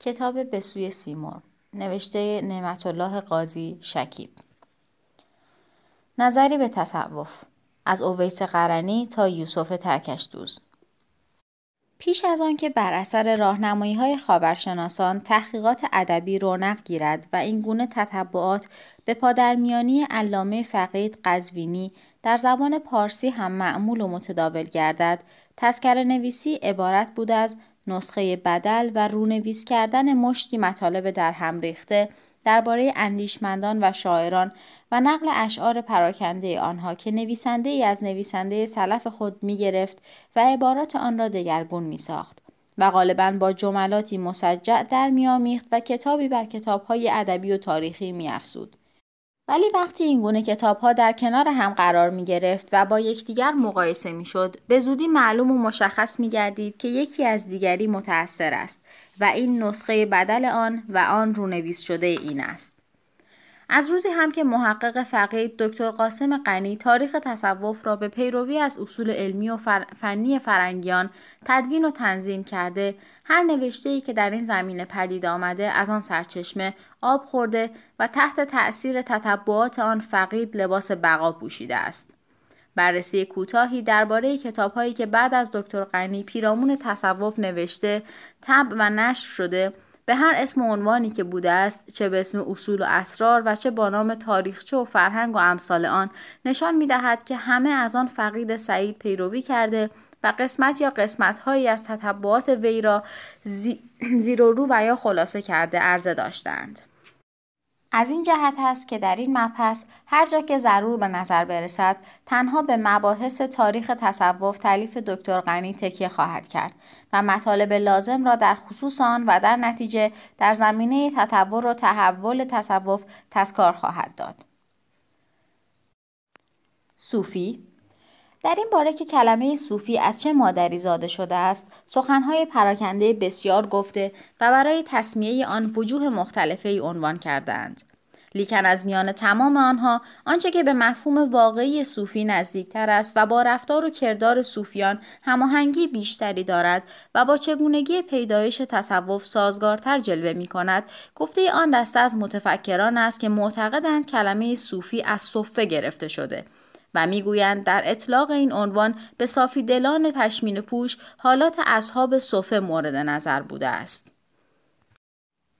کتاب به سوی سیمور نوشته نعمت الله قاضی شکیب. نظری به تصوف از اویس قرنی تا یوسف ترکش دوز پیش از آنکه بر اثر راهنمایی های خاورشناسان تحقیقات ادبی رونق گیرد و این گونه تتبعات به پادرمیانی علامه فقید قزوینی در زبان پارسی هم معمول و متداول گردد تذکر نویسی عبارت بود از نسخه بدل و رونویس کردن مشتی مطالب در هم ریخته درباره اندیشمندان و شاعران و نقل اشعار پراکنده آنها که نویسنده ای از نویسنده سلف خود می گرفت و عبارات آن را دگرگون می ساخت و غالبا با جملاتی مسجع در میآمیخت و کتابی بر کتابهای ادبی و تاریخی می افزود. ولی وقتی این گونه کتاب ها در کنار هم قرار می گرفت و با یکدیگر مقایسه می شد به زودی معلوم و مشخص می گردید که یکی از دیگری متأثر است و این نسخه بدل آن و آن رونویس شده این است. از روزی هم که محقق فقید دکتر قاسم قنی تاریخ تصوف را به پیروی از اصول علمی و فنی فرنگیان تدوین و تنظیم کرده هر نوشته ای که در این زمینه پدید آمده از آن سرچشمه آب خورده و تحت تأثیر تتبعات آن فقید لباس بقا پوشیده است. بررسی کوتاهی درباره کتابهایی که بعد از دکتر قنی پیرامون تصوف نوشته تب و نشر شده به هر اسم و عنوانی که بوده است چه به اسم اصول و اسرار و چه با نام تاریخچه و فرهنگ و امثال آن نشان می دهد که همه از آن فقید سعید پیروی کرده و قسمت یا قسمت هایی از تطبعات وی را زیر و رو و یا خلاصه کرده عرضه داشتند. از این جهت است که در این مبحث هر جا که ضرور به نظر برسد تنها به مباحث تاریخ تصوف تعلیف دکتر غنی تکیه خواهد کرد و مطالب لازم را در خصوص آن و در نتیجه در زمینه تطور و تحول تصوف تذکار خواهد داد. صوفی در این باره که کلمه صوفی از چه مادری زاده شده است سخنهای پراکنده بسیار گفته و برای تصمیه آن وجوه مختلفه ای عنوان کردند لیکن از میان تمام آنها آنچه که به مفهوم واقعی صوفی نزدیکتر است و با رفتار و کردار صوفیان هماهنگی بیشتری دارد و با چگونگی پیدایش تصوف سازگارتر جلوه می کند گفته آن دسته از متفکران است که معتقدند کلمه صوفی از صفه گرفته شده. و می‌گویند در اطلاق این عنوان به صافی دلان پشمین پوش حالات اصحاب صفه مورد نظر بوده است.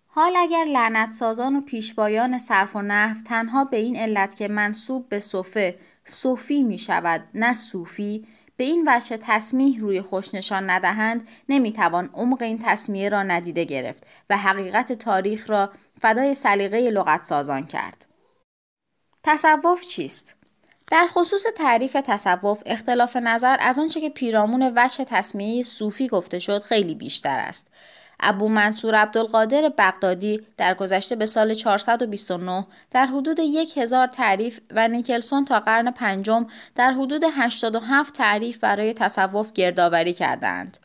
حال اگر لعنت سازان و پیشوایان صرف و نحو تنها به این علت که منصوب به صفه صوفی می شود نه صوفی به این وجه تصمیح روی خوش نشان ندهند نمی‌توان عمق این تصمیه را ندیده گرفت و حقیقت تاریخ را فدای سلیقه لغت سازان کرد. تصوف چیست؟ در خصوص تعریف تصوف اختلاف نظر از آنچه که پیرامون وجه تصمیه صوفی گفته شد خیلی بیشتر است. ابو منصور عبدالقادر بغدادی در گذشته به سال 429 در حدود 1000 تعریف و نیکلسون تا قرن پنجم در حدود 87 تعریف برای تصوف گردآوری کردند.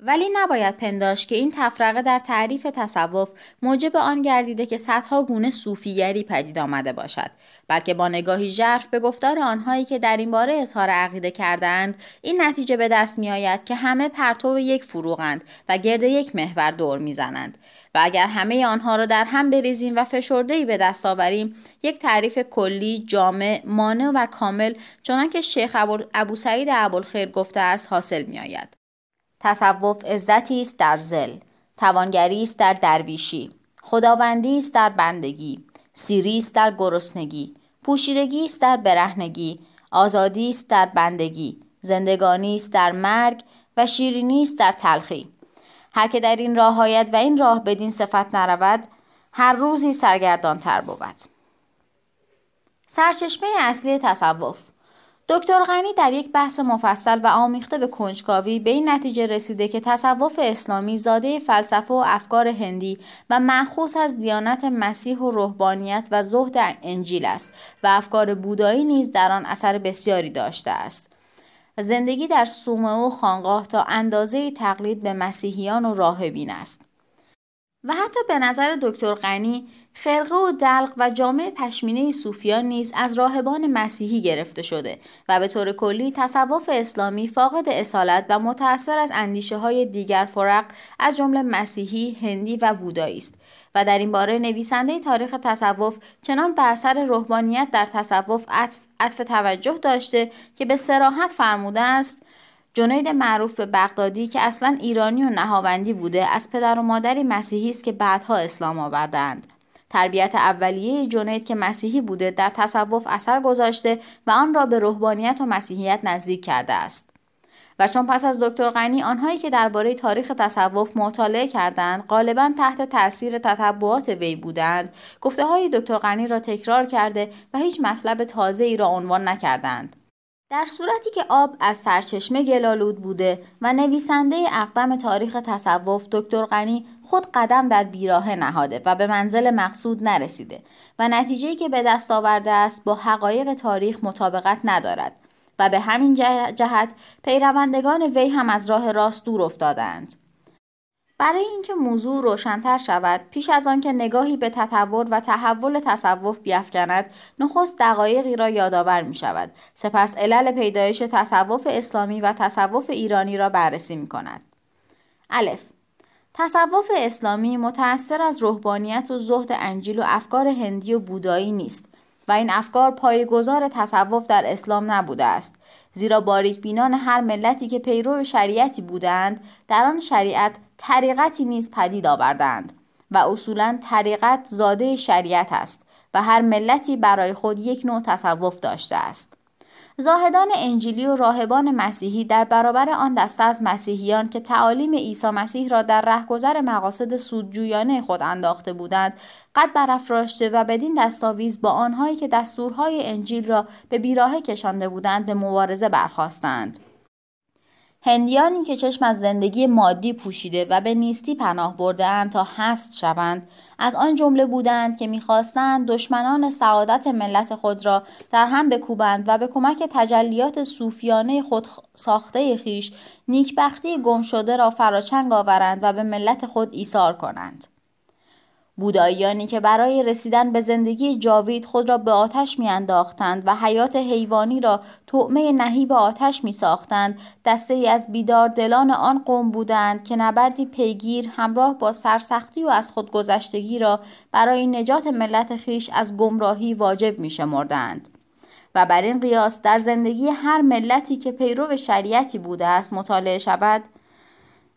ولی نباید پنداش که این تفرقه در تعریف تصوف موجب آن گردیده که صدها گونه صوفیگری پدید آمده باشد بلکه با نگاهی ژرف به گفتار آنهایی که در این باره اظهار عقیده کردند این نتیجه به دست میآید که همه پرتو یک فروغند و گرد یک محور دور می‌زنند. و اگر همه آنها را در هم بریزیم و فشردهای به دست آوریم یک تعریف کلی جامع مانع و کامل چنانکه شیخ ابو سعید ابوالخیر گفته است حاصل میآید. تصوف عزتی است در زل توانگری است در درویشی خداوندی است در بندگی سیری است در گرسنگی پوشیدگی است در برهنگی آزادی است در بندگی زندگانی است در مرگ و شیرینی است در تلخی. هر که در این راه آید و این راه بدین صفت نرود هر روزی سرگردان تر بود. سرچشمه اصلی تصوف دکتر غنی در یک بحث مفصل و آمیخته به کنجکاوی به این نتیجه رسیده که تصوف اسلامی زاده فلسفه و افکار هندی و معخوص از دیانت مسیح و روحانیت و زهد انجیل است و افکار بودایی نیز در آن اثر بسیاری داشته است. زندگی در سومه و خانقاه تا اندازه تقلید به مسیحیان و راهبین است. و حتی به نظر دکتر غنی خرقه و دلق و جامعه پشمینه صوفیان نیز از راهبان مسیحی گرفته شده و به طور کلی تصوف اسلامی فاقد اصالت و متأثر از اندیشه های دیگر فرق از جمله مسیحی، هندی و بودایی است و در این باره نویسنده تاریخ تصوف چنان به اثر روحانیت در تصوف عطف توجه داشته که به سراحت فرموده است جنید معروف به بغدادی که اصلا ایرانی و نهاوندی بوده از پدر و مادری مسیحی است که بعدها اسلام آوردند. تربیت اولیه جنید که مسیحی بوده در تصوف اثر گذاشته و آن را به روحانیت و مسیحیت نزدیک کرده است. و چون پس از دکتر غنی آنهایی که درباره تاریخ تصوف مطالعه کردند غالبا تحت تاثیر تتبعات وی بودند گفته های دکتر غنی را تکرار کرده و هیچ مطلب تازه ای را عنوان نکردند. در صورتی که آب از سرچشمه گلالود بوده و نویسنده اقدم تاریخ تصوف دکتر غنی خود قدم در بیراه نهاده و به منزل مقصود نرسیده و نتیجه‌ای که به دست آورده است با حقایق تاریخ مطابقت ندارد و به همین جهت پیروندگان وی هم از راه راست دور افتادند. برای اینکه موضوع روشنتر شود پیش از آنکه نگاهی به تطور و تحول تصوف بیافکند نخست دقایقی را یادآور می شود سپس علل پیدایش تصوف اسلامی و تصوف ایرانی را بررسی می کند الف. تصوف اسلامی متأثر از روحانیت و زهد انجیل و افکار هندی و بودایی نیست و این افکار پایگذار تصوف در اسلام نبوده است. زیرا باریک بینان هر ملتی که پیرو شریعتی بودند در آن شریعت طریقتی نیز پدید آوردند و اصولا طریقت زاده شریعت است و هر ملتی برای خود یک نوع تصوف داشته است. زاهدان انجیلی و راهبان مسیحی در برابر آن دسته از مسیحیان که تعالیم عیسی مسیح را در رهگذر مقاصد سودجویانه خود انداخته بودند قد برافراشته و بدین دستاویز با آنهایی که دستورهای انجیل را به بیراهه کشانده بودند به مبارزه برخواستند هندیانی که چشم از زندگی مادی پوشیده و به نیستی پناه بردهاند تا هست شوند. از آن جمله بودند که می‌خواستند دشمنان سعادت ملت خود را در هم بکوبند و به کمک تجلیات صوفیانه خود ساخته خیش نیکبختی گم شده را فراچنگ آورند و به ملت خود ایثار کنند. بوداییانی که برای رسیدن به زندگی جاوید خود را به آتش میانداختند و حیات حیوانی را طعمه نهیب آتش می ساختند دسته ای از بیدار دلان آن قوم بودند که نبردی پیگیر همراه با سرسختی و از خودگذشتگی را برای نجات ملت خیش از گمراهی واجب می شمردند. و بر این قیاس در زندگی هر ملتی که پیرو شریعتی بوده است مطالعه شود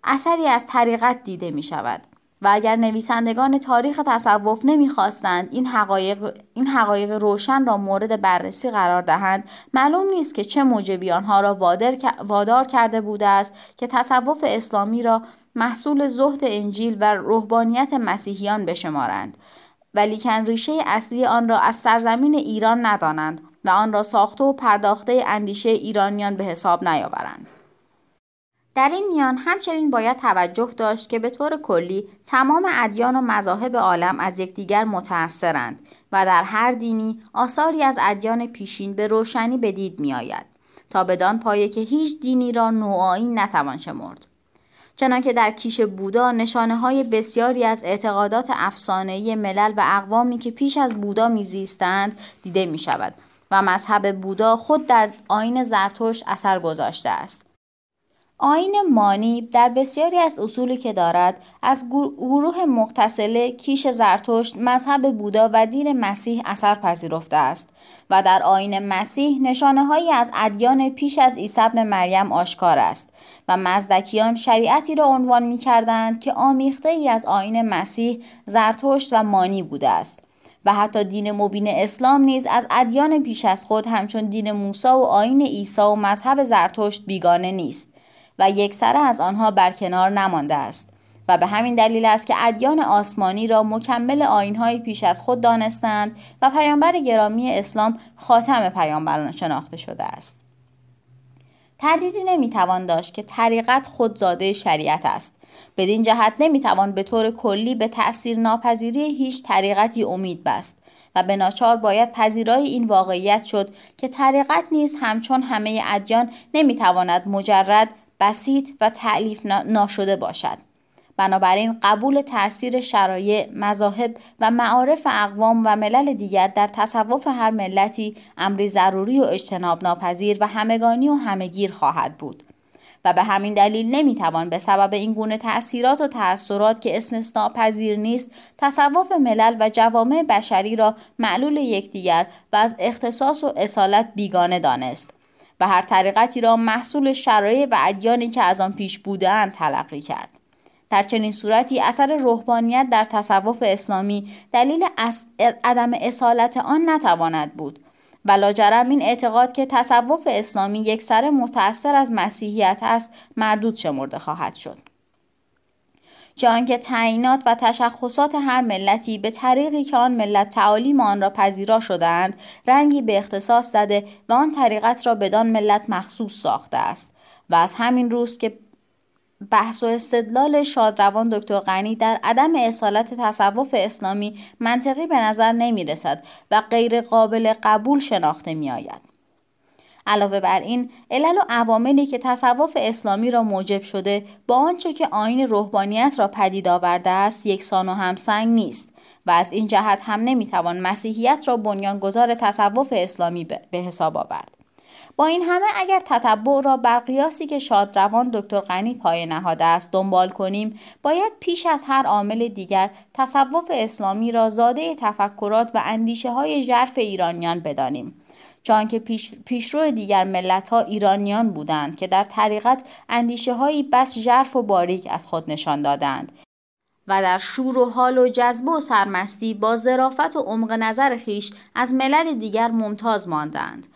اثری از طریقت دیده می شود و اگر نویسندگان تاریخ تصوف نمی‌خواستند این حقایق, این حقایق روشن را مورد بررسی قرار دهند. معلوم نیست که چه موجبی آنها را وادار کرده بوده است که تصوف اسلامی را محصول زهد انجیل و روحانیت مسیحیان بشمارند. ولیکن ریشه اصلی آن را از سرزمین ایران ندانند و آن را ساخته و پرداخته اندیشه ایرانیان به حساب نیاورند. در این میان همچنین باید توجه داشت که به طور کلی تمام ادیان و مذاهب عالم از یکدیگر متأثرند و در هر دینی آثاری از ادیان پیشین به روشنی به دید میآید تا بدان پایه که هیچ دینی را نوعایی نتوان شمرد. چنانکه در کیش بودا نشانه های بسیاری از اعتقادات افسانه‌ای ملل و اقوامی که پیش از بودا میزیستند دیده می شود و مذهب بودا خود در آین زرتشت اثر گذاشته است. آین مانی در بسیاری از اصولی که دارد از گروه مقتصله کیش زرتشت مذهب بودا و دین مسیح اثر پذیرفته است و در آین مسیح نشانه هایی از ادیان پیش از عیسی ابن مریم آشکار است و مزدکیان شریعتی را عنوان می کردند که آمیخته ای از آین مسیح زرتشت و مانی بوده است و حتی دین مبین اسلام نیز از ادیان پیش از خود همچون دین موسی و آین عیسی و مذهب زرتشت بیگانه نیست. و یک سره از آنها برکنار نمانده است و به همین دلیل است که ادیان آسمانی را مکمل آینهای پیش از خود دانستند و پیامبر گرامی اسلام خاتم پیامبران شناخته شده است. تردیدی نمی‌توان داشت که طریقت خودزاده شریعت است. بدین جهت نمی‌توان به طور کلی به تأثیر ناپذیری هیچ طریقتی امید بست و به ناچار باید پذیرای این واقعیت شد که طریقت نیز همچون همه ادیان نمی‌تواند مجرد بسیط و تعلیف ناشده باشد بنابراین قبول تأثیر شرایع، مذاهب و معارف اقوام و ملل دیگر در تصوف هر ملتی امری ضروری و اجتناب ناپذیر و همگانی و همگیر خواهد بود. و به همین دلیل نمی‌توان به سبب این گونه تأثیرات و تأثیرات که استثناء پذیر نیست تصوف ملل و جوامع بشری را معلول یکدیگر و از اختصاص و اصالت بیگانه دانست و هر طریقتی را محصول شرایع و ادیانی که از آن پیش بودهاند تلقی کرد. در چنین صورتی اثر روحانیت در تصوف اسلامی دلیل عدم اصالت آن نتواند بود. و لاجرم این اعتقاد که تصوف اسلامی یک سر متأثر از مسیحیت است مردود شمرده خواهد شد. که آنکه تعیینات و تشخصات هر ملتی به طریقی که آن ملت تعالیم آن را پذیرا شدهاند رنگی به اختصاص زده و آن طریقت را بدان ملت مخصوص ساخته است و از همین روز که بحث و استدلال شادروان دکتر غنی در عدم اصالت تصوف اسلامی منطقی به نظر نمی رسد و غیر قابل قبول شناخته می آید. علاوه بر این علل و عواملی که تصوف اسلامی را موجب شده با آنچه که آین روحانیت را پدید آورده است یکسان و همسنگ نیست و از این جهت هم نمی‌توان مسیحیت را بنیانگذار تصوف اسلامی به حساب آورد. با این همه اگر تتبع را بر قیاسی که شادروان دکتر غنی پای نهاده است دنبال کنیم باید پیش از هر عامل دیگر تصوف اسلامی را زاده تفکرات و اندیشه های ژرف ایرانیان بدانیم. چون که پیش، پیشرو دیگر ملت ها ایرانیان بودند که در طریقت اندیشه هایی بس ژرف و باریک از خود نشان دادند و در شور و حال و جذبه و سرمستی با ظرافت و عمق نظر خیش از ملل دیگر ممتاز ماندند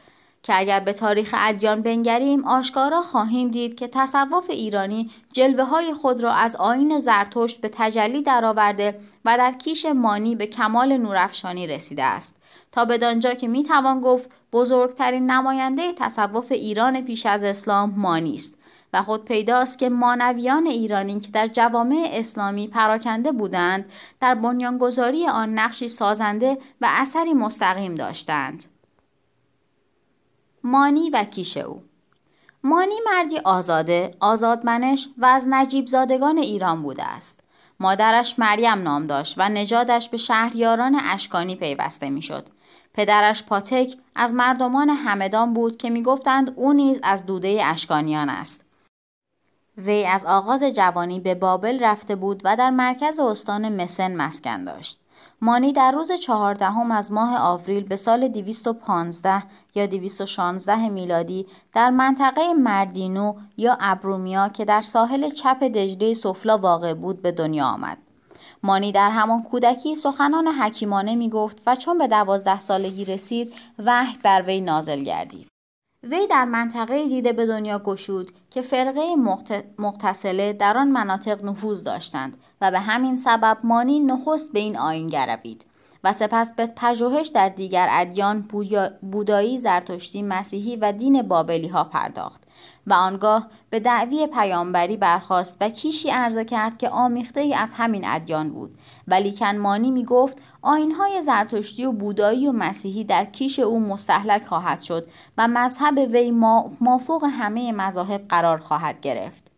که اگر به تاریخ ادیان بنگریم آشکارا خواهیم دید که تصوف ایرانی جلوه های خود را از آین زرتشت به تجلی درآورده و در کیش مانی به کمال نورافشانی رسیده است. تا بدانجا که می‌توان گفت بزرگترین نماینده تصوف ایران پیش از اسلام مانی است و خود پیداست که مانویان ایرانی که در جوامع اسلامی پراکنده بودند در بنیانگذاری آن نقشی سازنده و اثری مستقیم داشتند مانی و کیش او مانی مردی آزاده، آزادمنش و از نجیب زادگان ایران بوده است. مادرش مریم نام داشت و نژادش به شهریاران اشکانی پیوسته می‌شد. پدرش پاتک از مردمان همدان بود که می‌گفتند او نیز از دوده اشکانیان است. وی از آغاز جوانی به بابل رفته بود و در مرکز استان مسن مسکن داشت. مانی در روز چهاردهم از ماه آوریل به سال 215 یا 216 میلادی در منطقه مردینو یا ابرومیا که در ساحل چپ دجله سفلا واقع بود به دنیا آمد. مانی در همان کودکی سخنان حکیمانه می گفت و چون به دوازده سالگی رسید وحی بر وی نازل گردید. وی در منطقه دیده به دنیا گشود که فرقه مقتصله در آن مناطق نفوذ داشتند و به همین سبب مانی نخست به این آین گروید و سپس به پژوهش در دیگر ادیان بودایی زرتشتی مسیحی و دین بابلی ها پرداخت و آنگاه به دعوی پیامبری برخواست و کیشی عرضه کرد که آمیخته ای از همین ادیان بود. ولی مانی می گفت آینهای زرتشتی و بودایی و مسیحی در کیش او مستحلک خواهد شد و مذهب وی مافوق همه مذاهب قرار خواهد گرفت.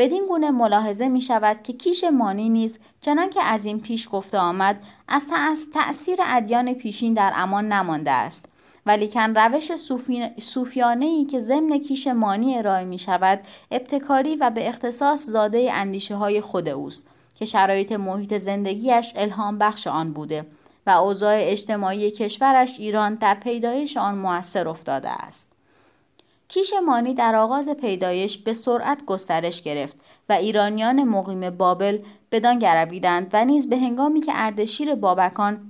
بدین گونه ملاحظه می شود که کیش مانی نیز چنان که از این پیش گفته آمد از, تأثیر ادیان پیشین در امان نمانده است. ولیکن روش صوفیانه ای که ضمن کیش مانی ارائه می شود ابتکاری و به اختصاص زاده اندیشه های خود اوست که شرایط محیط زندگیش الهام بخش آن بوده و اوضاع اجتماعی کشورش ایران در پیدایش آن موثر افتاده است. کیش مانی در آغاز پیدایش به سرعت گسترش گرفت و ایرانیان مقیم بابل بدان گرویدند و نیز به هنگامی که اردشیر بابکان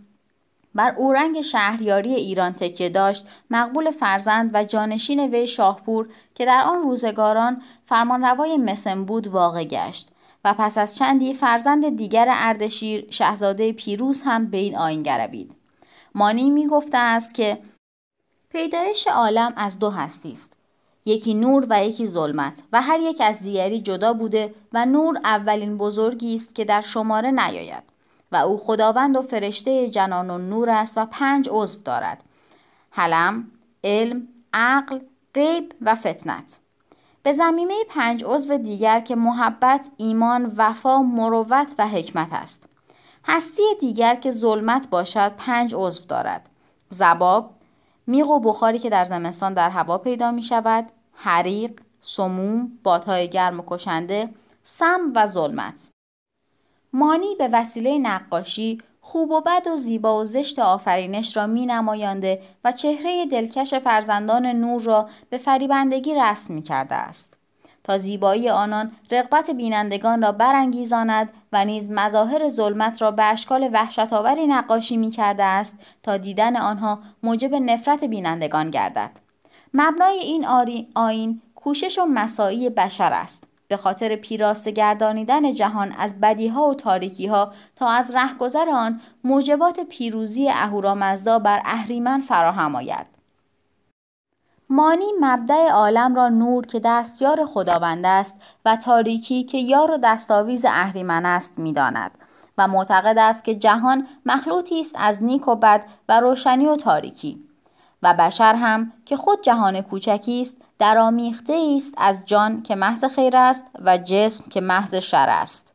بر اورنگ شهریاری ایران تکیه داشت مقبول فرزند و جانشین وی شاهپور که در آن روزگاران فرمانروای مسن بود واقع گشت و پس از چندی فرزند دیگر اردشیر شاهزاده پیروز هم به این آین گروید. مانی می گفته است که پیدایش عالم از دو هستی است یکی نور و یکی ظلمت و هر یک از دیگری جدا بوده و نور اولین بزرگی است که در شماره نیاید. و او خداوند و فرشته جنان و نور است و پنج عضو دارد حلم، علم، عقل، غیب و فتنت به زمینه پنج عضو دیگر که محبت، ایمان، وفا، مروت و حکمت است. هستی دیگر که ظلمت باشد پنج عضو دارد. زباب، میغ و بخاری که در زمستان در هوا پیدا می شود، حریق، سموم، بادهای گرم و کشنده، سم و ظلمت. مانی به وسیله نقاشی خوب و بد و زیبا و زشت آفرینش را می نمایانده و چهره دلکش فرزندان نور را به فریبندگی رسم می کرده است. تا زیبایی آنان رغبت بینندگان را برانگیزاند و نیز مظاهر ظلمت را به اشکال وحشتآوری نقاشی می کرده است تا دیدن آنها موجب نفرت بینندگان گردد. مبنای این آین کوشش و مساعی بشر است. به خاطر پیراست گردانیدن جهان از بدیها و تاریکیها تا از رهگذر آن موجبات پیروزی اهورامزدا بر اهریمن فراهم آید. مانی مبدع عالم را نور که دستیار خداوند است و تاریکی که یار و دستاویز اهریمن است می‌داند و معتقد است که جهان مخلوطی است از نیک و بد و روشنی و تاریکی و بشر هم که خود جهان کوچکی است درآمیخته است از جان که محض خیر است و جسم که محض شر است.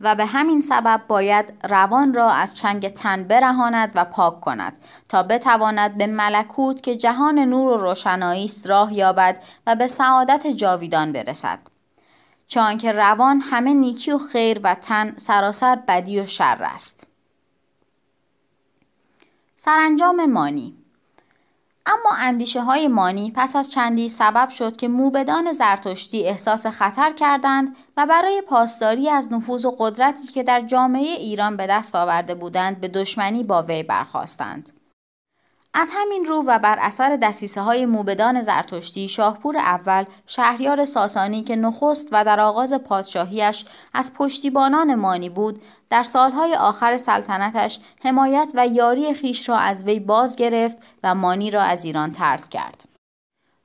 و به همین سبب باید روان را از چنگ تن برهاند و پاک کند تا بتواند به ملکوت که جهان نور و روشنایی است راه یابد و به سعادت جاویدان برسد. چون که روان همه نیکی و خیر و تن سراسر بدی و شر است. سرانجام مانی اما اندیشه های مانی پس از چندی سبب شد که موبدان زرتشتی احساس خطر کردند و برای پاسداری از نفوذ و قدرتی که در جامعه ایران به دست آورده بودند به دشمنی با وی برخواستند. از همین رو و بر اثر دسیسه های موبدان زرتشتی شاهپور اول شهریار ساسانی که نخست و در آغاز پادشاهیش از پشتیبانان مانی بود در سالهای آخر سلطنتش حمایت و یاری خیش را از وی باز گرفت و مانی را از ایران ترد کرد.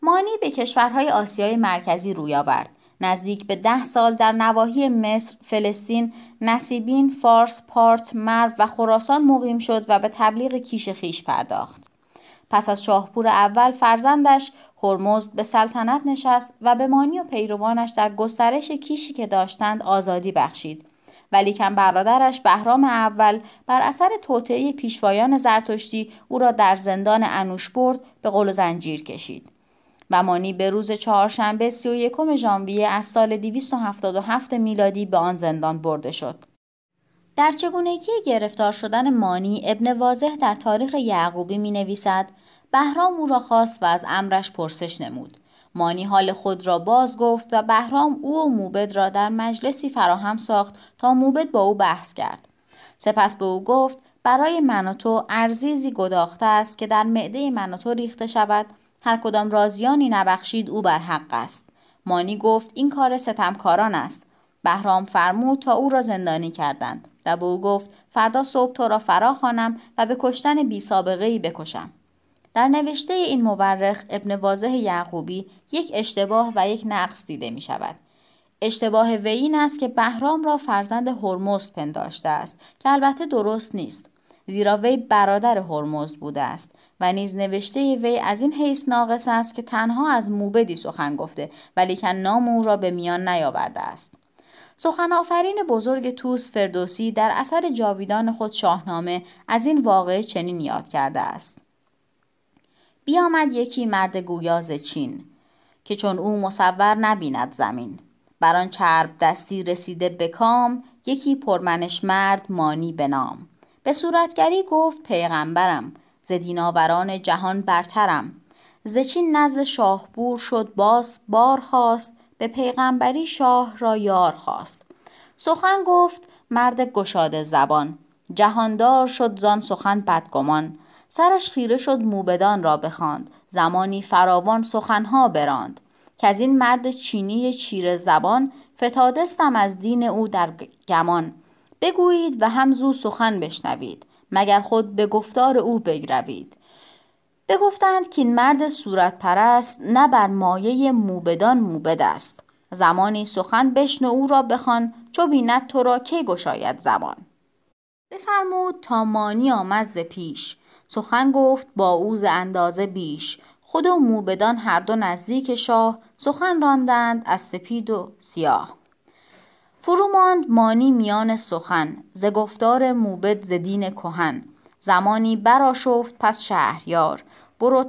مانی به کشورهای آسیای مرکزی روی آورد. نزدیک به ده سال در نواحی مصر، فلسطین، نصیبین، فارس، پارت، مرو و خراسان مقیم شد و به تبلیغ کیش خیش پرداخت. پس از شاهپور اول فرزندش هرمزد به سلطنت نشست و به مانی و پیروانش در گسترش کیشی که داشتند آزادی بخشید ولیکن برادرش بهرام اول بر اثر توطعه پیشوایان زرتشتی او را در زندان انوشبرد به قل و زنجیر کشید و مانی به روز چهارشنبه 31 ژانویه از سال 277 میلادی به آن زندان برده شد. در چگونگی گرفتار شدن مانی ابن واضح در تاریخ یعقوبی می نویسد بهرام او را خواست و از امرش پرسش نمود. مانی حال خود را باز گفت و بهرام او و موبد را در مجلسی فراهم ساخت تا موبد با او بحث کرد. سپس به او گفت برای من و تو ارزیزی گداخته است که در معده من و تو ریخته شود هر کدام رازیانی نبخشید او بر حق است. مانی گفت این کار ستمکاران است. بهرام فرمود تا او را زندانی کردند و به او گفت فردا صبح تو را فرا خوانم و به کشتن بی سابقه ای بکشم. در نوشته این مورخ ابن واضح یعقوبی یک اشتباه و یک نقص دیده می شود. اشتباه وی این است که بهرام را فرزند هرمزد پنداشته است که البته درست نیست. زیرا وی برادر هرمزد بوده است و نیز نوشته وی از این حیث ناقص است که تنها از موبدی سخن گفته ولیکن نام او را به میان نیاورده است. سخن آفرین بزرگ توس فردوسی در اثر جاویدان خود شاهنامه از این واقعه چنین یاد کرده است. بیامد یکی مرد گویاز چین که چون او مصور نبیند زمین. بر آن چرب دستی رسیده به کام یکی پرمنش مرد مانی به نام. به صورتگری گفت پیغمبرم ز دیناوران جهان برترم. ز چین نزد شاهپور شد باز بار خواست به پیغمبری شاه را یار خواست. سخن گفت مرد گشاده زبان جهاندار شد زان سخن بدگمان. سرش خیره شد موبدان را بخواند. زمانی فراوان سخنها براند. که از این مرد چینی چیر زبان فتادستم از دین او در گمان. بگویید و همزو سخن بشنوید. مگر خود به گفتار او بگروید. بگفتند که این مرد صورت پرست نه بر مایه موبدان موبد است. زمانی سخن بشنو او را بخوان چو بیند تو را کی گشاید زبان بفرمود تا مانی آمد ز پیش. سخن گفت با او ز اندازه بیش. خود و موبدان هر دو نزدیک شاه. سخن راندند از سپید و سیاه. فروماند مانی میان سخن. ز گفتار موبد ز دین کهن. زمانی براشفت پس شهریار. برو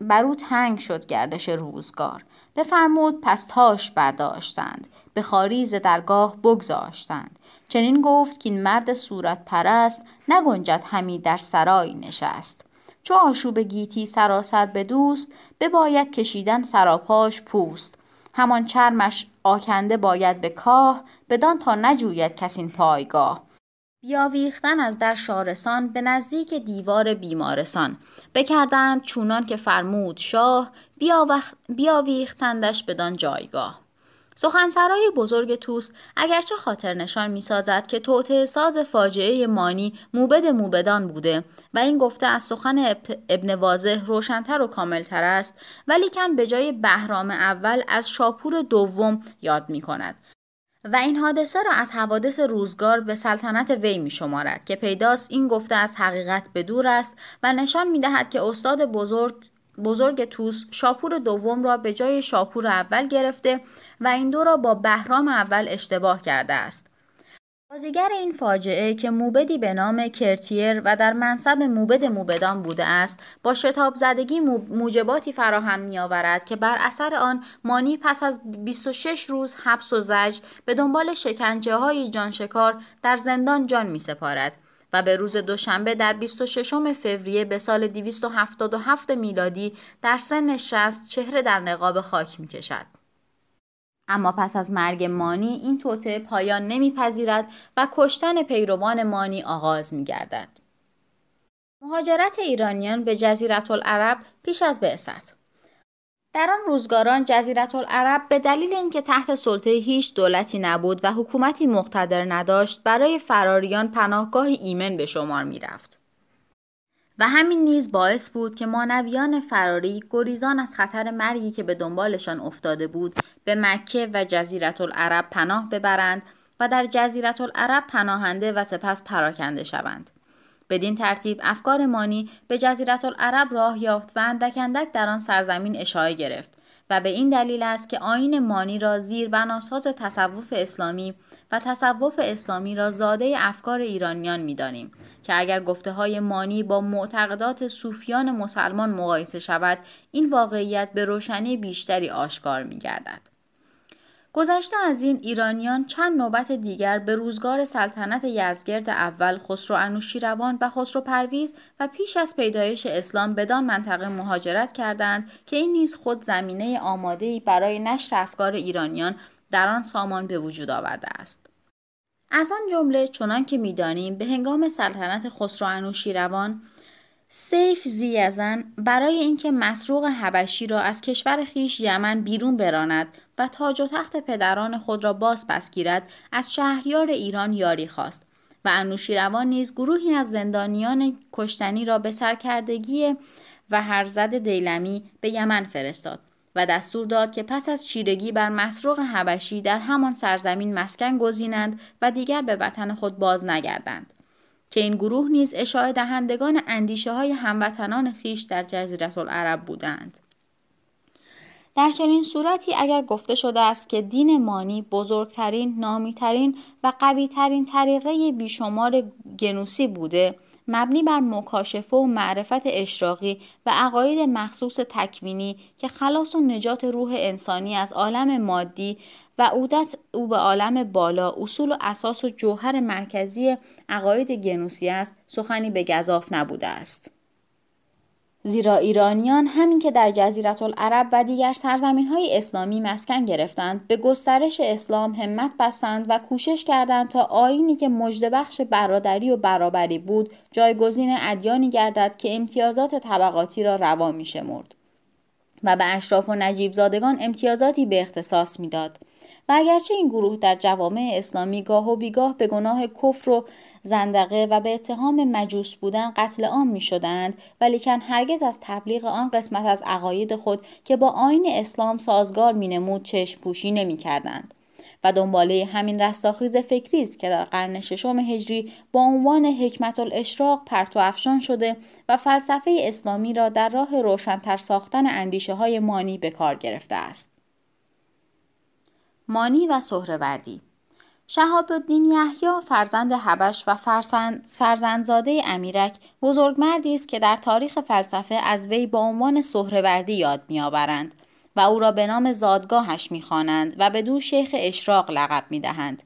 برو تنگ شد گردش روزگار. بفرمود پس تاش برداشتند. به خاریز درگاه بگذاشتند. چنین گفت که این مرد صورت پرست نگنجد همی در سرای نشست. چو آشوب گیتی سراسر به دوست بباید کشیدن سراپاش پوست. همان چرمش آکنده باید به کاه بدان تا نجوید کسین پایگاه. بیاویختن از در شارسان به نزدیک دیوار بیمارسان بکردند چونان که فرمود شاه بیاویختندش بدان جایگاه. سخنسرای بزرگ توس اگرچه خاطر نشان می سازد که توته ساز فاجعه مانی موبد موبدان بوده و این گفته از سخن ابن واضح روشنتر و کاملتر است ولیکن به جای بهرام اول از شاپور دوم یاد می کند و این حادثه را از حوادث روزگار به سلطنت وی می شمارد که پیداست این گفته از حقیقت به دور است و نشان می دهد که استاد بزرگ بزرگ توس شاپور دوم را به جای شاپور اول گرفته و این دو را با بهرام اول اشتباه کرده است. بازیگر این فاجعه که موبدی به نام کرتیر و در منصب موبد موبدان بوده است با شتاب زدگی موجباتی فراهم می آورد که بر اثر آن مانی پس از 26 روز حبس و زجر به دنبال شکنجه های جانشکار در زندان جان می سپارد و به روز دوشنبه در 26 فوریه به سال 277 میلادی در سن 60 چهره در نقاب خاک می کشد. اما پس از مرگ مانی این توته پایان نمیپذیرد و کشتن پیروان مانی آغاز می گردد. مهاجرت ایرانیان به جزیرت العرب پیش از بعثت در آن روزگاران جزیرت العرب به دلیل اینکه تحت سلطه هیچ دولتی نبود و حکومتی مقتدر نداشت برای فراریان پناهگاه ایمن به شمار می رفت. و همین نیز باعث بود که مانویان فراری گریزان از خطر مرگی که به دنبالشان افتاده بود به مکه و جزیرت العرب پناه ببرند و در جزیرت العرب پناهنده و سپس پراکنده شوند. بدین ترتیب افکار مانی به جزیرت العرب راه یافت و اندک اندک در آن سرزمین اشاعه گرفت و به این دلیل است که آین مانی را زیر بناساز تصوف اسلامی و تصوف اسلامی را زاده افکار ایرانیان می‌دانیم که اگر گفته های مانی با معتقدات صوفیان مسلمان مقایسه شود این واقعیت به روشنی بیشتری آشکار می گردد. گذشته از این ایرانیان چند نوبت دیگر به روزگار سلطنت یزگرد اول خسرو انوشیروان و خسرو پرویز و پیش از پیدایش اسلام بدان منطقه مهاجرت کردند که این نیز خود زمینه آماده‌ای برای نشر افکار ایرانیان در آن سامان به وجود آورده است. از آن جمله چنان که می‌دانیم به هنگام سلطنت خسرو انوشیروان سیف زیزن برای اینکه مسروق حبشی را از کشور خیش یمن بیرون براند و تاج و تخت پدران خود را باز پس گیرد از شهریار ایران یاری خواست و انوشیروان نیز گروهی از زندانیان کشتنی را به سرکردگی و هرزد دیلمی به یمن فرستاد و دستور داد که پس از چیرگی بر مسروق حبشی در همان سرزمین مسکن گزینند و دیگر به وطن خود باز نگردند. که این گروه نیز اشاعه دهندگان اندیشه های هموطنان خیش در جزیره العرب بودند. در چنین صورتی اگر گفته شده است که دین مانی بزرگترین، نامیترین و قویترین طریقه بیشمار گنوسی بوده، مبنی بر مکاشفه و معرفت اشراقی و عقاید مخصوص تکوینی که خلاص و نجات روح انسانی از عالم مادی و عودت او به عالم بالا. اصول و اساس و جوهر مرکزی عقاید گنوسی است. سخنی به گذاف نبوده است. زیرا ایرانیان همین که در جزیرت العرب و دیگر سرزمین های اسلامی مسکن گرفتند به گسترش اسلام همت بستند و کوشش کردند تا آینی که بخش برادری و برابری بود جایگزین ادیانی گردد که امتیازات طبقاتی را روا می شمرد و به اشراف و نجیب زادگان امتیازاتی به اختصاص می‌داد. و اگرچه این گروه در جوامع اسلامی گاه و بیگاه به گناه کفر و زندقه و به اتهام مجوس بودن قتل عام می شدند ولیکن هرگز از تبلیغ آن قسمت از عقاید خود که با آین اسلام سازگار می نمود چشم پوشی نمی کردند. و دنباله همین رستاخیز فکری است که در قرن ششم هجری با عنوان حکمت الاشراق پرتو افشان شده و فلسفه اسلامی را در راه روشنتر ساختن اندیشه های مانی به کار گرفته است. مانی و سهروردی. شهاب الدین یحیی فرزند حبش و فرزندزاده امیرک بزرگمردی است که در تاریخ فلسفه از وی با عنوان سهروردی یاد میآورند و او را به نام زادگاهش می‌خوانند و به دو شیخ اشراق لقب می‌دهند.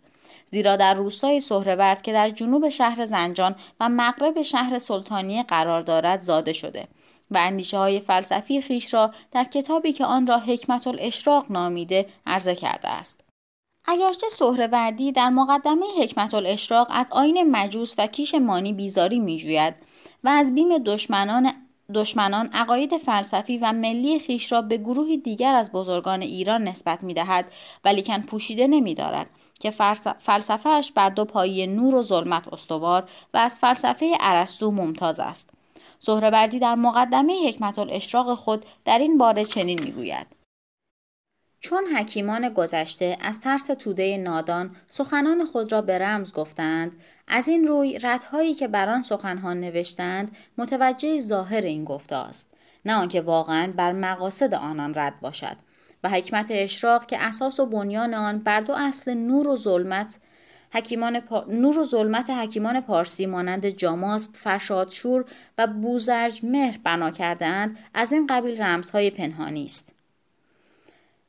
زیرا در روستای سهرورد که در جنوب شهر زنجان و مغرب شهر سلطانیه قرار دارد زاده شده. و اندیشه های فلسفی خیش را در کتابی که آن را حکمت الاشراق نامیده عرضه کرده است. اگرچه سهروردی در مقدمه حکمت الاشراق از آین مجوس و کیش مانی بیزاری میجوید و از بیم دشمنان دشمنان عقاید فلسفی و ملی خیش را به گروهی دیگر از بزرگان ایران نسبت می دهد ولیکن پوشیده نمی دارد که فلسفهش بر دو پایی نور و ظلمت استوار و از فلسفه ارسطو ممتاز است. سهروردی در مقدمه حکمت الاشراق خود در این باره چنین می‌گوید. چون حکیمان گذشته از ترس توده نادان سخنان خود را به رمز گفتند از این روی ردهایی که بر آن سخنها نوشتند متوجه ظاهر این گفته است. نه آنکه واقعا بر مقاصد آنان رد باشد. و حکمت اشراق که اساس و بنیان آن بر دو اصل نور و ظلمت حکیمان نور و ظلمت حکیمان پارسی مانند جاماز، فرشادشور و بوزرج مهر بنا کردهاند. از این قبیل رمزهای پنهانی است.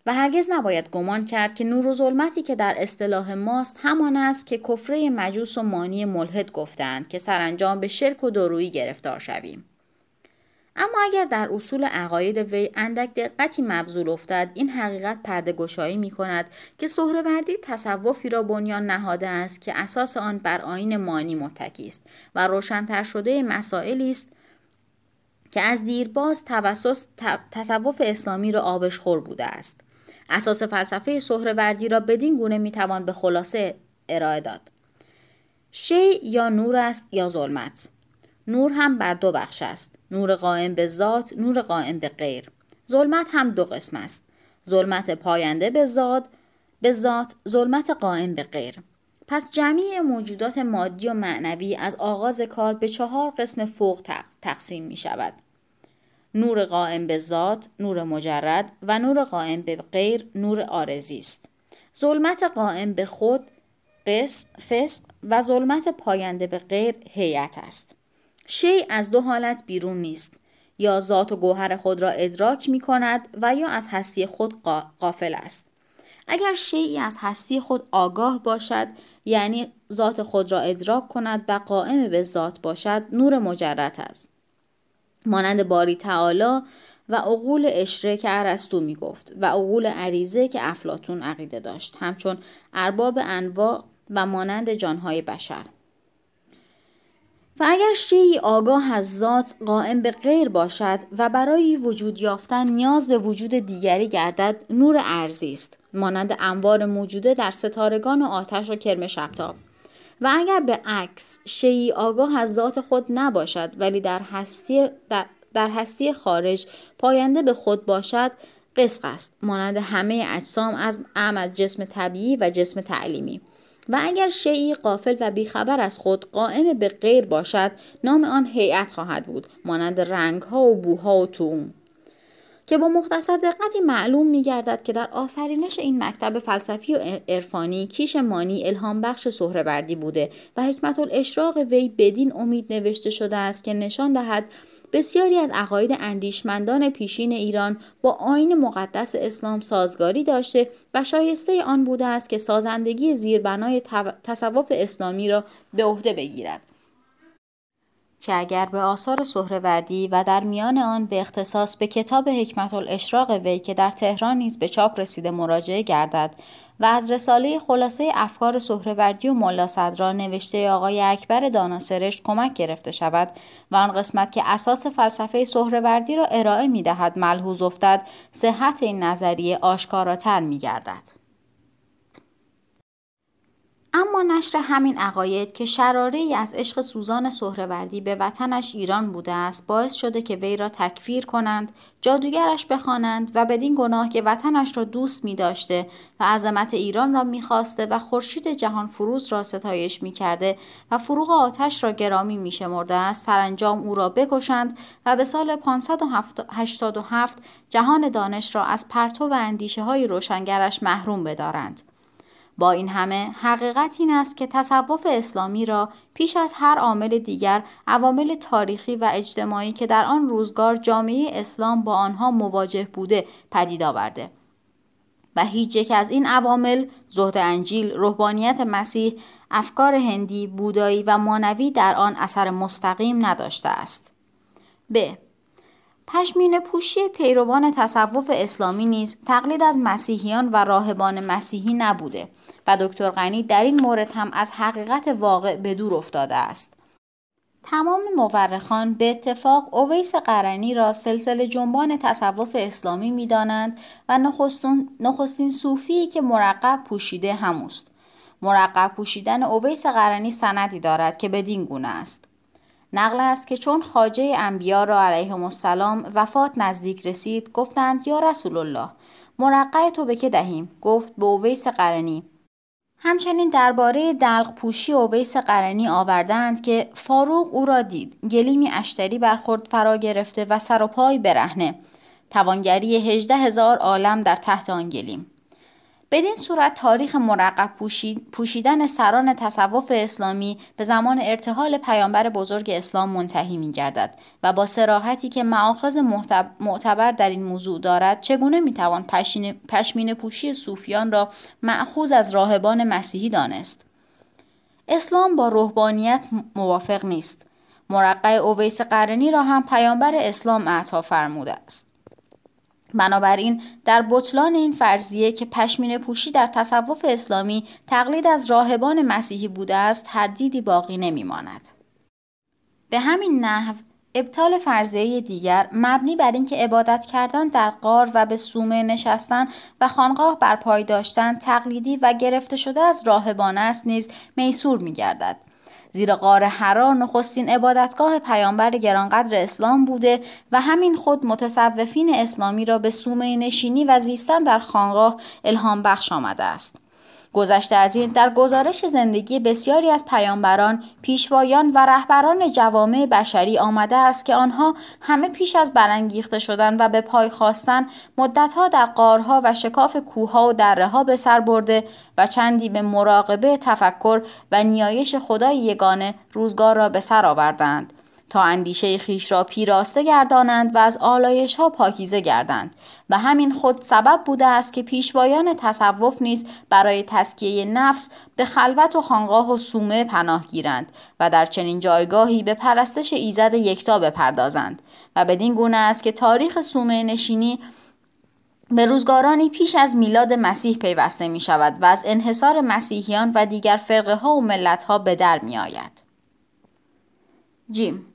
و هرگز نباید گمان کرد که نور و ظلمتی که در اصطلاح ماست همان است که کفره مجوس و مانی ملحد گفتند که سرانجام به شرک و درویی گرفتار شویم. اما اگر در اصول عقاید وی اندک دقتی مبذول افتد این حقیقت پرده گشایی می کند که سهروردی تصوفی را بنیان نهاده است که اساس آن بر آین مانی متکی است و روشنتر شده مسائلی است که از دیرباز توسط تصوف اسلامی را آبشخور بوده است. اساس فلسفه سهروردی را بدین گونه می‌توان به خلاصه ارائه داد. شی یا نور است یا ظلمت. نور هم بر دو بخش است. نور قائم به ذات نور قائم به غیر. ظلمت هم دو قسم است. ظلمت پاینده به ذات به ذات ظلمت قائم به غیر. پس جمعی موجودات مادی و معنوی از آغاز کار به چهار قسم فوق تقسیم می شود. نور قائم به ذات نور مجرد و نور قائم به غیر نور آرزی است. ظلمت قائم به خود قص فسق و ظلمت پاینده به غیر هیئت است. شی از دو حالت بیرون نیست یا ذات و گوهر خود را ادراک می کند و یا از هستی خود قافل است. اگر شیعی از هستی خود آگاه باشد یعنی ذات خود را ادراک کند و قائم به ذات باشد نور مجرد است. مانند باری تعالی و عقول اشره که ارسطو می گفت و عقول عریزه که افلاتون عقیده داشت همچون ارباب انواع و مانند جانهای بشر. و اگر شیعی آگاه از ذات قائم به غیر باشد و برای وجود یافتن نیاز به وجود دیگری گردد نور ارزی است مانند انوار موجوده در ستارگان و آتش و کرم شبتاب. و اگر به عکس شیعی آگاه از ذات خود نباشد ولی در هستی, در, در هستی خارج پاینده به خود باشد قسق است مانند همه اجسام از ام از جسم طبیعی و جسم تعلیمی. و اگر شیعی قافل و بیخبر از خود قائم به غیر باشد نام آن هیئت خواهد بود مانند رنگها و بوها و توم. که با مختصر دقتی معلوم می گردد که در آفرینش این مکتب فلسفی و عرفانی کیش مانی الهام بخش سهروردی بوده و حکمت الاشراق وی بدین امید نوشته شده است که نشان دهد بسیاری از عقاید اندیشمندان پیشین ایران با آین مقدس اسلام سازگاری داشته و شایسته آن بوده است که سازندگی زیربنای تصوف اسلامی را به عهده بگیرد. که اگر به آثار سهروردی و در میان آن به اختصاص به کتاب حکمت الاشراق وی که در تهران نیز به چاپ رسیده مراجعه گردد و از رساله خلاصه افکار سهروردی و ملا صدرا نوشته آقای اکبر داناسرش کمک گرفته شود و آن قسمت که اساس فلسفه سهروردی را ارائه می دهد ملحوظ افتد صحت این نظریه آشکاراتر می گردد. اما نشر همین عقاید که شراره از عشق سوزان سهروردی به وطنش ایران بوده است باعث شده که وی را تکفیر کنند جادوگرش بخوانند و بدین گناه که وطنش را دوست می داشته و عظمت ایران را می خواسته و خورشید جهان فروز را ستایش می کرده و فروغ آتش را گرامی می شمرده است سرانجام او را بکشند و به سال 587 جهان دانش را از پرتو و اندیشه های روشنگرش محروم بدارند. با این همه حقیقت این است که تصوف اسلامی را پیش از هر عامل دیگر عوامل تاریخی و اجتماعی که در آن روزگار جامعه اسلام با آنها مواجه بوده پدید آورده. و هیچ یک از این عوامل زهد انجیل روحانیت مسیح افکار هندی بودایی و مانوی در آن اثر مستقیم نداشته است. ب. پشمین پوشی پیروان تصوف اسلامی نیز تقلید از مسیحیان و راهبان مسیحی نبوده و دکتر غنی در این مورد هم از حقیقت واقع به دور افتاده است. تمام مورخان به اتفاق اویس قرنی را سلسله جنبان تصوف اسلامی می دانند و نخستین صوفی که مرقب پوشیده هموست. مرقب پوشیدن اویس قرنی سندی دارد که بدین گونه است. نقل است که چون خاجه انبیا را علیهم السلام وفات نزدیک رسید گفتند یا رسول الله مرقع تو به که دهیم؟ گفت به اویس قرنی. همچنین درباره دلق پوشی اویس قرنی آوردند که فاروق او را دید گلیمی اشتری برخورد فرا گرفته و سر و پای برهنه. توانگری هجده هزار عالم در تحت آن گلیم. بدین صورت تاریخ مرقب پوشیدن سران تصوف اسلامی به زمان ارتحال پیامبر بزرگ اسلام منتهی می گردد و با سراحتی که معاخذ معتبر در این موضوع دارد چگونه می توان پشمین پوشی صوفیان را معخوز از راهبان مسیحی دانست؟ اسلام با روحانیت موافق نیست. مرقع اویس قرنی را هم پیامبر اسلام اعطا فرموده است. بنابراین در بطلان این فرضیه که پشمین پوشی در تصوف اسلامی تقلید از راهبان مسیحی بوده است تردیدی باقی نمیماند. به همین نحو ابطال فرضیه دیگر مبنی بر اینکه عبادت کردن در قار و به سومه نشستن و خانقاه بر پای داشتن تقلیدی و گرفته شده از راهبان است نیز میسور میگردد زیرا غار حرا نخستین عبادتگاه پیامبر گرانقدر اسلام بوده و همین خود متصوفین اسلامی را به سومه نشینی و زیستن در خانقاه الهام بخش آمده است. گذشته از این در گزارش زندگی بسیاری از پیامبران، پیشوایان و رهبران جوامع بشری آمده است که آنها همه پیش از برانگیخته شدن و به پای خواستن مدتها در قارها و شکاف کوهها و درهها به سر برده و چندی به مراقبه تفکر و نیایش خدای یگانه روزگار را به سر آوردند. تا اندیشه خیش را پیراسته گردانند و از آلایش ها پاکیزه گردند و همین خود سبب بوده است که پیشوایان تصوف نیز برای تسکیه نفس به خلوت و خانقاه و سومه پناه گیرند و در چنین جایگاهی به پرستش ایزد یکتا بپردازند و بدین گونه است که تاریخ سومه نشینی به روزگارانی پیش از میلاد مسیح پیوسته می شود و از انحصار مسیحیان و دیگر فرقه ها و ملت ها به در می آید. جیم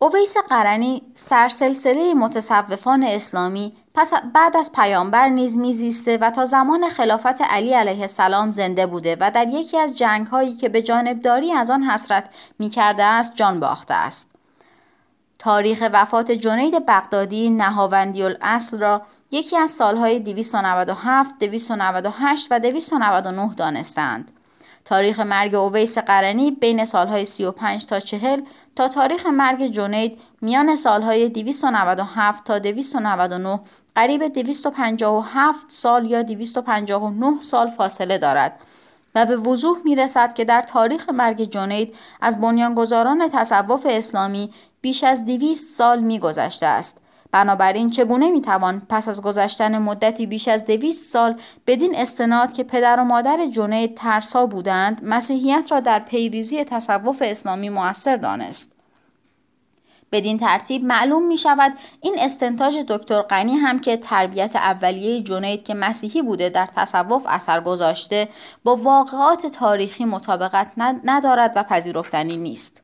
اویس قرنی سرسلسله متصوفان اسلامی پس بعد از پیامبر نیز میزیسته و تا زمان خلافت علی علیه السلام زنده بوده و در یکی از جنگ هایی که به جانبداری از آن حسرت می کرده است جان باخته است. تاریخ وفات جنید بغدادی نهاوندی الاصل را یکی از سالهای 297, 298 و 299 دانستند. تاریخ مرگ اویس قرنی بین سالهای 35 تا 40 تا تاریخ مرگ جنید میان سالهای 297 تا 299 قریب 257 سال یا 259 سال فاصله دارد و به وضوح می رسد که در تاریخ مرگ جنید از بنیانگذاران تصوف اسلامی بیش از 200 سال می گذشته است. بنابراین چگونه می‌توان پس از گذشتن مدتی بیش از دویست سال بدین استناد که پدر و مادر جنید ترسا بودند مسیحیت را در پیریزی تصوف اسلامی موثر دانست بدین ترتیب معلوم می شود این استنتاج دکتر غنی هم که تربیت اولیه جنید که مسیحی بوده در تصوف اثر گذاشته با واقعات تاریخی مطابقت ندارد و پذیرفتنی نیست.